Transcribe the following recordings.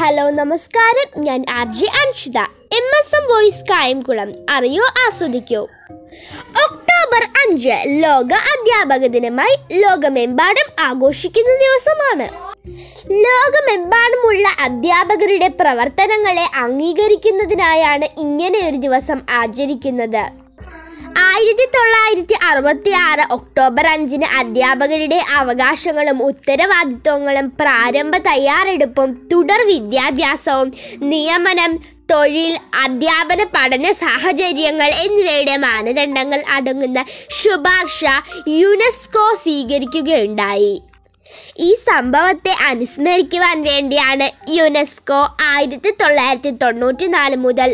Hello നമസ്കാരം. ഞാൻ R G Anshitha. M S M voice Kayamkulam. അറിയോ ആസ്വദിക്കോ? ഒക്ടോബർ അഞ്ച് ലോക അധ്യാപക ദിനമായി ലോകമെമ്പാടും ആഘോഷിക്കുന്ന ദിവസമാണ്. ലോകമെമ്പാടുമുള്ള അധ്യാപകരുടെ പ്രവർത്തനങ്ങളെ അംഗീകരിക്കുന്നതിനായാണ് ഇങ്ങനെയൊരു ദിവസം ആചരിക്കുന്നത്. ആയിരത്തി തൊള്ളായിരത്തി അറുപത്തി ആറ് ഒക്ടോബർ അഞ്ചിന് അധ്യാപകരുടെ അവകാശങ്ങളും ഉത്തരവാദിത്വങ്ങളും പ്രാരംഭ തയ്യാറെടുപ്പും തുടർ വിദ്യാഭ്യാസവും നിയമനം തൊഴിൽ അധ്യാപന പഠന സാഹചര്യങ്ങൾ എന്നിവയുടെ മാനദണ്ഡങ്ങൾ അടങ്ങുന്ന ശുപാർശ യുനെസ്കോ സ്വീകരിക്കുകയുണ്ടായി. ഈ സംഭവത്തെ അനുസ്മരിക്കുവാൻ വേണ്ടിയാണ് യുനെസ്കോ ആയിരത്തി തൊള്ളായിരത്തി തൊണ്ണൂറ്റി നാല് മുതൽ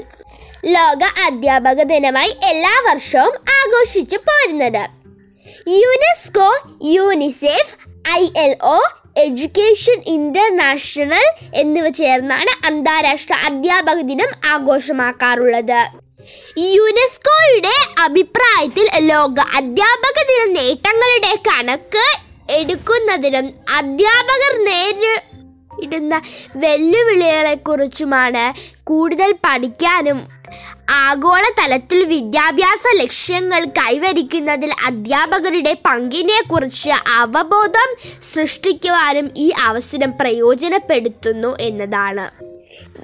ലോക അധ്യാപക ദിനമായി എല്ലാ വർഷവും ആഘോഷിച്ചു പോരുന്നത്. UNESCO UNICEF I L O education international എന്നിവ ചേർന്നാണ് അന്താരാഷ്ട്ര അധ്യാപക ദിനം ആഘോഷമാക്കാറുള്ളത്. യുനെസ്കോയുടെ അഭിപ്രായത്തിൽ ലോക അധ്യാപക ദിന നേട്ടങ്ങളുടെ കണക്ക് എടുക്കുന്നതിനും അധ്യാപകർ നേരിടുന്ന വെല്ലുവിളികളെക്കുറിച്ചുമാണ് കൂടുതൽ പഠിക്കാനും ആഗോളതലത്തിൽ വിദ്യാഭ്യാസ ലക്ഷ്യങ്ങൾ കൈവരിക്കുന്നതിൽ അധ്യാപകരുടെ പങ്കിനെക്കുറിച്ച് അവബോധം സൃഷ്ടിക്കുവാനും ഈ അവസരം പ്രയോജനപ്പെടുത്തുന്നു എന്നതാണ്.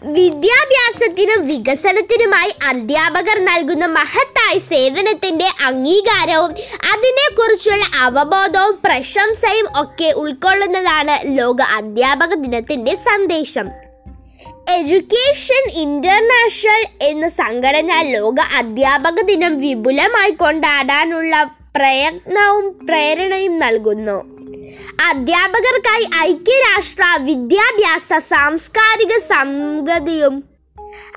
വിദ്യാഭ്യാസത്തിനും വികസനത്തിനുമായി അധ്യാപകർ നൽകുന്ന മഹത്തായ സേവനത്തിന്റെ അംഗീകാരവും അതിനെക്കുറിച്ചുള്ള അവബോധവും പ്രശംസയും ഒക്കെ ഉൾക്കൊള്ളുന്നതാണ് ലോക അധ്യാപക ദിനത്തിന്റെ സന്ദേശം. എഡ്യൂക്കേഷൻ ഇന്റർനാഷണൽ എന്ന സംഘടന ലോക അധ്യാപക ദിനം വിപുലമായി കൊണ്ടാടാനുള്ള പ്രയത്നവും പ്രേരണയും നൽകുന്നു. അധ്യാപകർക്കായി ഐക്യരാഷ്ട്ര വിദ്യാഭ്യാസ സാംസ്കാരിക സംഗതിയും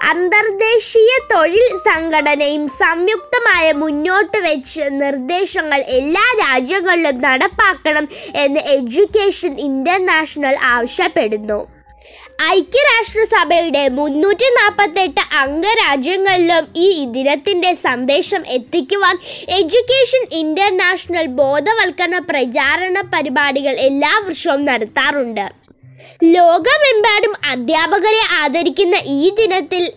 അന്തർദേശീയ തൊഴിൽ സംഘടനയും സംയുക്തമായ മുന്നോട്ട് വെച്ച് നിർദ്ദേശങ്ങൾ എല്ലാ രാജ്യങ്ങളിലും നടപ്പാക്കണം എന്ന് എഡ്യൂക്കേഷൻ ഇന്റർനാഷണൽ ആവശ്യപ്പെടുന്നു. ഐക്യരാഷ്ട്രസഭയുടെ മുന്നൂറ്റി നാൽപ്പത്തെട്ട് അംഗരാജ്യങ്ങളിലും ഈ ദിനത്തിന്റെ സന്ദേശം എത്തിക്കുവാൻ എഡ്യൂക്കേഷൻ ഇന്റർനാഷണൽ ബോധവൽക്കരണ പ്രചാരണ പരിപാടികൾ എല്ലാ വർഷവും നടത്താറുണ്ട്. ലോകമെമ്പാടും അധ്യാപകരെ ആദരിക്കുന്ന ഈ ദിനത്തിൽ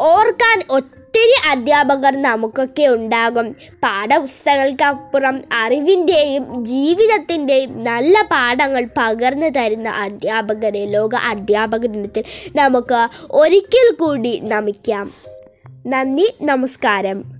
ഓർക്കാൻ ഒത്തിരി അധ്യാപകർ നമുക്കൊക്കെ ഉണ്ടാകും. പാഠപുസ്തകങ്ങൾക്കപ്പുറം അറിവിന്റെയും ജീവിതത്തിന്റെയും നല്ല പാഠങ്ങൾ പകർന്നു തരുന്ന അധ്യാപകരെ ലോക അധ്യാപക ദിനത്തിൽ നമുക്ക് ഒരിക്കൽ കൂടി നമിക്കാം. നന്ദി നമസ്കാരം.